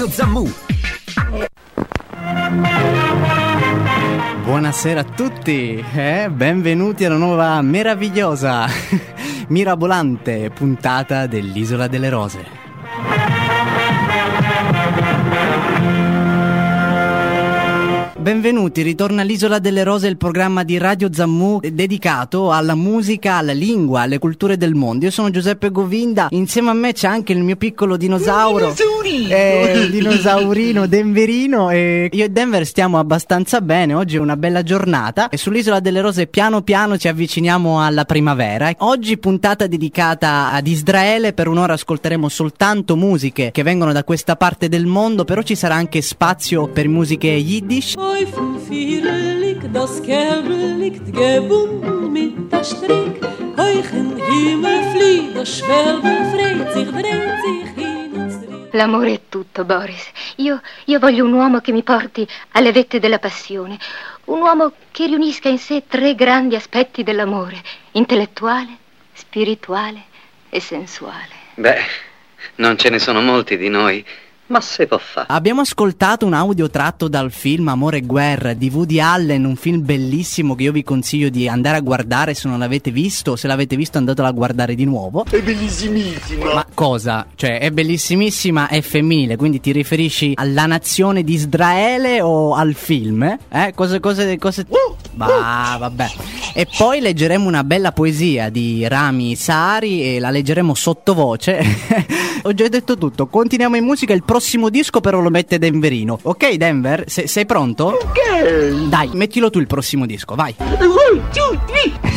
Radio Zammu. Buonasera a tutti, eh? benvenuti alla nuova meravigliosa, mirabolante puntata dell'Isola delle Rose. Benvenuti, ritorna all'Isola delle Rose, il programma di Radio Zammu dedicato alla musica, alla lingua, alle culture del mondo. Io sono Giuseppe Govinda, insieme a me c'è anche il mio piccolo dinosauro. Eh, dinosaurino, Denverino. E io e Denver stiamo abbastanza bene. Oggi è una bella giornata e sull'Isola delle Rose piano piano ci avviciniamo alla primavera. Oggi puntata dedicata ad Israele, per un'ora ascolteremo soltanto musiche che vengono da questa parte del mondo, però ci sarà anche spazio per musiche yiddish. Vierel liegt das Kerl liegt gebunden mit der Strick. Euch in Himmel flieht das Schwelben, freit sich, dreht sich hin und zurück. L'amore è tutto, Boris. Io, io voglio un uomo che mi porti alle vette della passione. Un uomo che riunisca in sé tre grandi aspetti dell'amore. Intellettuale, spirituale e sensuale. Beh, non ce ne sono molti di noi, ma se può fare. Abbiamo ascoltato un audio tratto dal film Amore e Guerra di Woody Allen, un film bellissimo che io vi consiglio di andare a guardare se non l'avete visto. Se l'avete visto andatelo a guardare di nuovo. È bellissimissima. Ma cosa? Cioè, è bellissimissima, è femminile, quindi ti riferisci alla nazione di Israele o al film? Eh? Cose, cose, cose... Bah, vabbè. E poi leggeremo una bella poesia di Rami Sari e la leggeremo sottovoce. Ho già detto tutto, continuiamo in musica, il prossimo disco però lo mette Denverino. Ok Denver, Se- sei pronto? Ok. Dai, mettilo tu il prossimo disco, vai. One, two, three.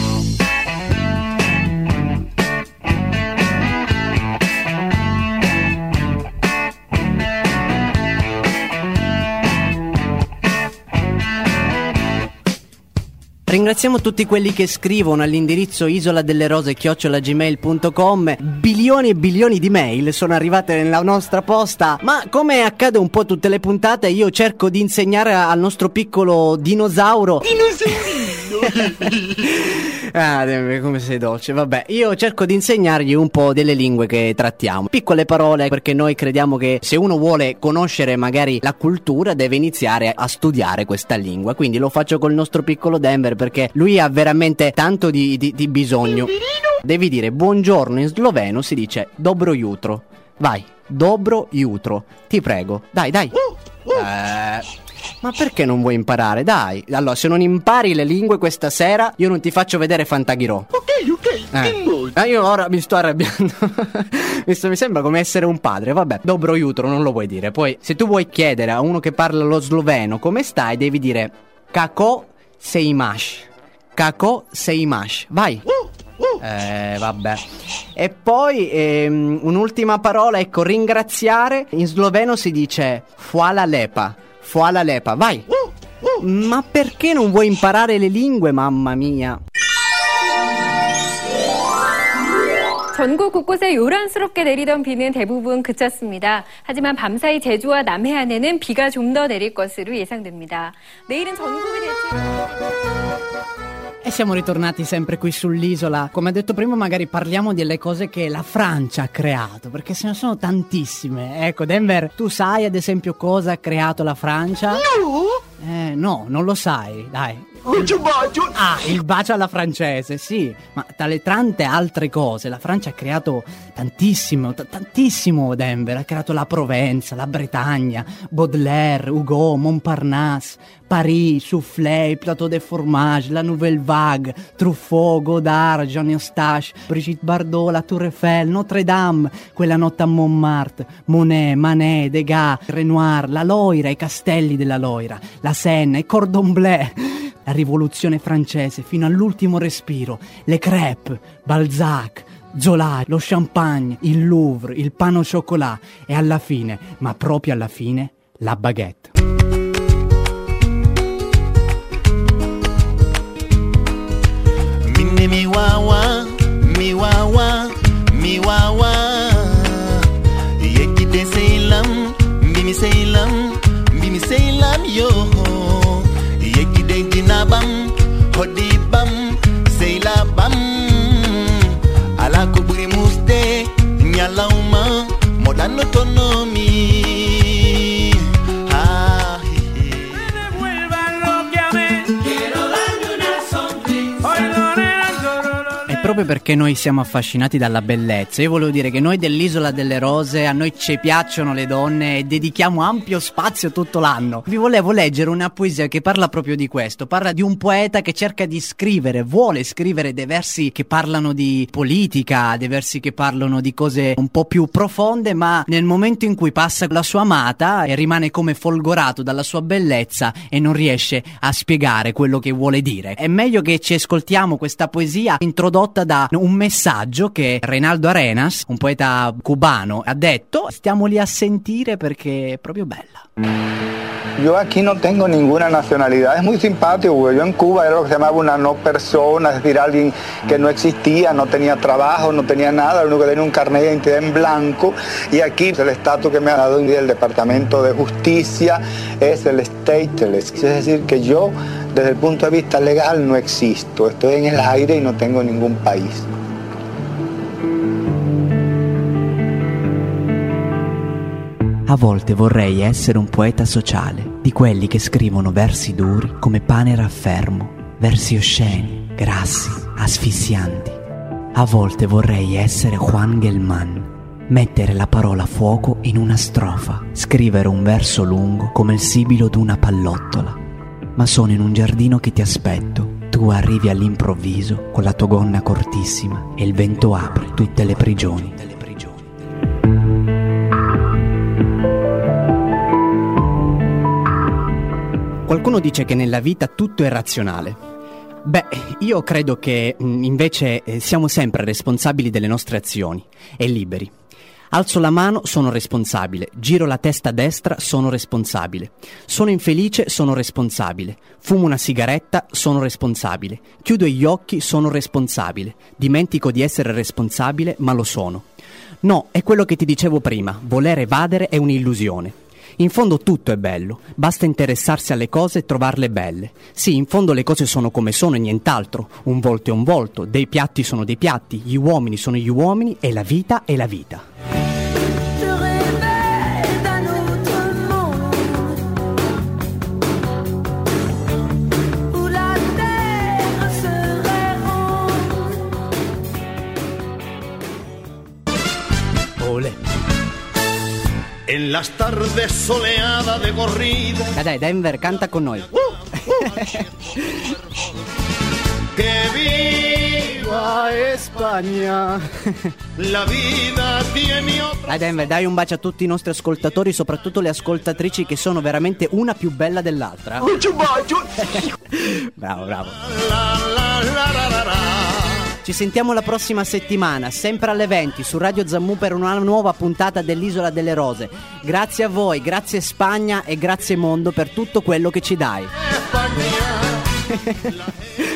Ringraziamo tutti quelli che scrivono all'indirizzo isola delle rose chiocciolagmail.com. Bilioni e bilioni di mail sono arrivate nella nostra posta, ma come accade un po' tutte le puntate, io cerco di insegnare al nostro piccolo dinosauro Ah, come sei dolce. Vabbè, io cerco di insegnargli un po' delle lingue che trattiamo. Piccole parole, perché noi crediamo che se uno vuole conoscere magari la cultura, deve iniziare a studiare questa lingua. Quindi lo faccio col nostro piccolo Denver, perché lui ha veramente tanto di, di- di bisogno. Devi dire buongiorno in sloveno, si dice dobro jutro. Vai, dobro jutro. Ti prego. Dai, dai. Eh, ma perché non vuoi imparare? Dai. Allora, se non impari le lingue questa sera, io non ti faccio vedere Fantaghirò. Ok, ok, Eh. Ah, io ora mi sto arrabbiando. mi, sto- mi sembra come essere un padre. Vabbè, dobro jutro non lo vuoi dire. Poi, se tu vuoi chiedere a uno che parla lo sloveno come stai, devi dire Kako seimash. Kako seimash. Vai. Eh, vabbè. E poi ehm, un'ultima parola, ecco, ringraziare. In sloveno si dice Fuala lepa. Fuala lepa. Vai. Ma perché non vuoi imparare le lingue, mamma mia? 전국 곳곳에 요란스럽게 내리던 비는 대부분 그쳤습니다. 하지만 밤사이 제주와 남해안에는 비가 좀 더 내릴 것으로 예상됩니다. 내일은 전국에 대체 E siamo ritornati sempre qui sull'isola. Come ho detto prima, magari parliamo delle cose che la Francia ha creato, perché ce ne sono tantissime. Ecco, Denver, tu sai ad esempio cosa ha creato la Francia? No? Eh, no, non lo sai, dai. Bacio, bacio. Ah, il bacio alla francese, sì, ma tra le tante altre cose, la Francia ha creato tantissimo, t- tantissimo Denver, ha creato la Provenza, la Bretagna, Baudelaire, Hugo, Montparnasse, Paris, Soufflé, Plateau de Fromage, la Nouvelle Vague, Truffaut, Godard, Jean Eustache, Brigitte Bardot, la Tour Eiffel, Notre-Dame, quella notte a Montmartre, Monet, Manet, Degas, Renoir, la Loira, i castelli della Loira, la Seine, i Cordon Bleu, la rivoluzione francese fino all'ultimo respiro, le crêpes, Balzac, Zola, lo champagne, il Louvre, il pane au chocolat e alla fine, ma proprio alla fine, la baguette. Minne mi wawa, mi wawa, mi wawa. Yekide seilam, bimi seilam, bimi seilam yo. hodi bam seila bam ala à ko buri musde nyalauma modano tonomi proprio perché noi siamo affascinati dalla bellezza. Io volevo dire che noi dell'Isola delle Rose, a noi ci piacciono le donne e dedichiamo ampio spazio tutto l'anno. Vi volevo leggere una poesia che parla proprio di questo. Parla di un poeta che cerca di scrivere, vuole scrivere dei versi che parlano di politica, dei versi che parlano di cose un po' più profonde, ma nel momento in cui passa la sua amata e rimane come folgorato dalla sua bellezza e non riesce a spiegare quello che vuole dire. È meglio che ci ascoltiamo questa poesia introdotta da un messaggio che Reinaldo Arenas, un poeta cubano, ha detto. Stiamo lì a sentire perché è proprio bella. Yo aquí no tengo ninguna nacionalidad, es muy simpático, yo en Cuba era lo que se llamaba una no persona, es decir, alguien que no existía, no tenía trabajo, no tenía nada, lo único que tenía un carnet de identidad en blanco, y aquí el estatus que me ha dado el Departamento de Justicia es el stateless, es decir, que yo desde el punto de vista legal no existo, estoy en el aire y no tengo ningún país. A volte vorrei essere un poeta sociale, di quelli che scrivono versi duri come pane raffermo, versi osceni, grassi, asfissianti. A volte vorrei essere Juan Gelman, mettere la parola fuoco in una strofa, scrivere un verso lungo come il sibilo d'una pallottola. Ma sono in un giardino che ti aspetto. Tu arrivi all'improvviso con la tua gonna cortissima e il vento apre tutte le prigioni. Qualcuno dice che nella vita tutto è razionale. Beh, io credo che mh, invece eh, siamo sempre responsabili delle nostre azioni e liberi. Alzo la mano, sono responsabile. Giro la testa destra, sono responsabile. Sono infelice, sono responsabile. Fumo una sigaretta, sono responsabile. Chiudo gli occhi, sono responsabile. Dimentico di essere responsabile, ma lo sono. No, è quello che ti dicevo prima, voler evadere è un'illusione. In fondo tutto è bello, basta interessarsi alle cose e trovarle belle. Sì, in fondo le cose sono come sono e nient'altro. Un volto è un volto, dei piatti sono dei piatti, gli uomini sono gli uomini e la vita è la vita. En las tardes soleadas de corrida Dai, dai, Denver, canta con noi. que viva Spagna. la vida tiene otra Dai Denver, dai un bacio a tutti i nostri ascoltatori, soprattutto le ascoltatrici che sono veramente una più bella dell'altra. Bacio, bacio. Bravo, bravo. la la la la la la. Ci sentiamo la prossima settimana, sempre alle 20 su Radio Zammu per una nuova puntata dell'Isola delle Rose. Grazie a voi, grazie Spagna e grazie mondo per tutto quello che ci dai.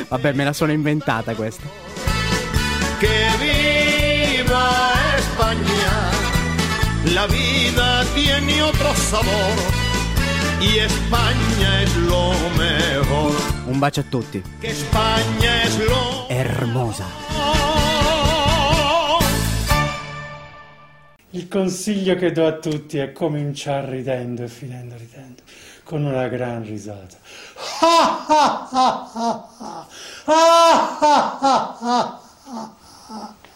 Vabbè, me la sono inventata questa. Que viva España, la vida tiene otro sabor y España es lo mejor. Un bacio a tutti. Que España es lo Hermosa. Il consiglio che do a tutti è cominciare ridendo e finendo ridendo, con una gran risata. Ah, ah, ah, 아.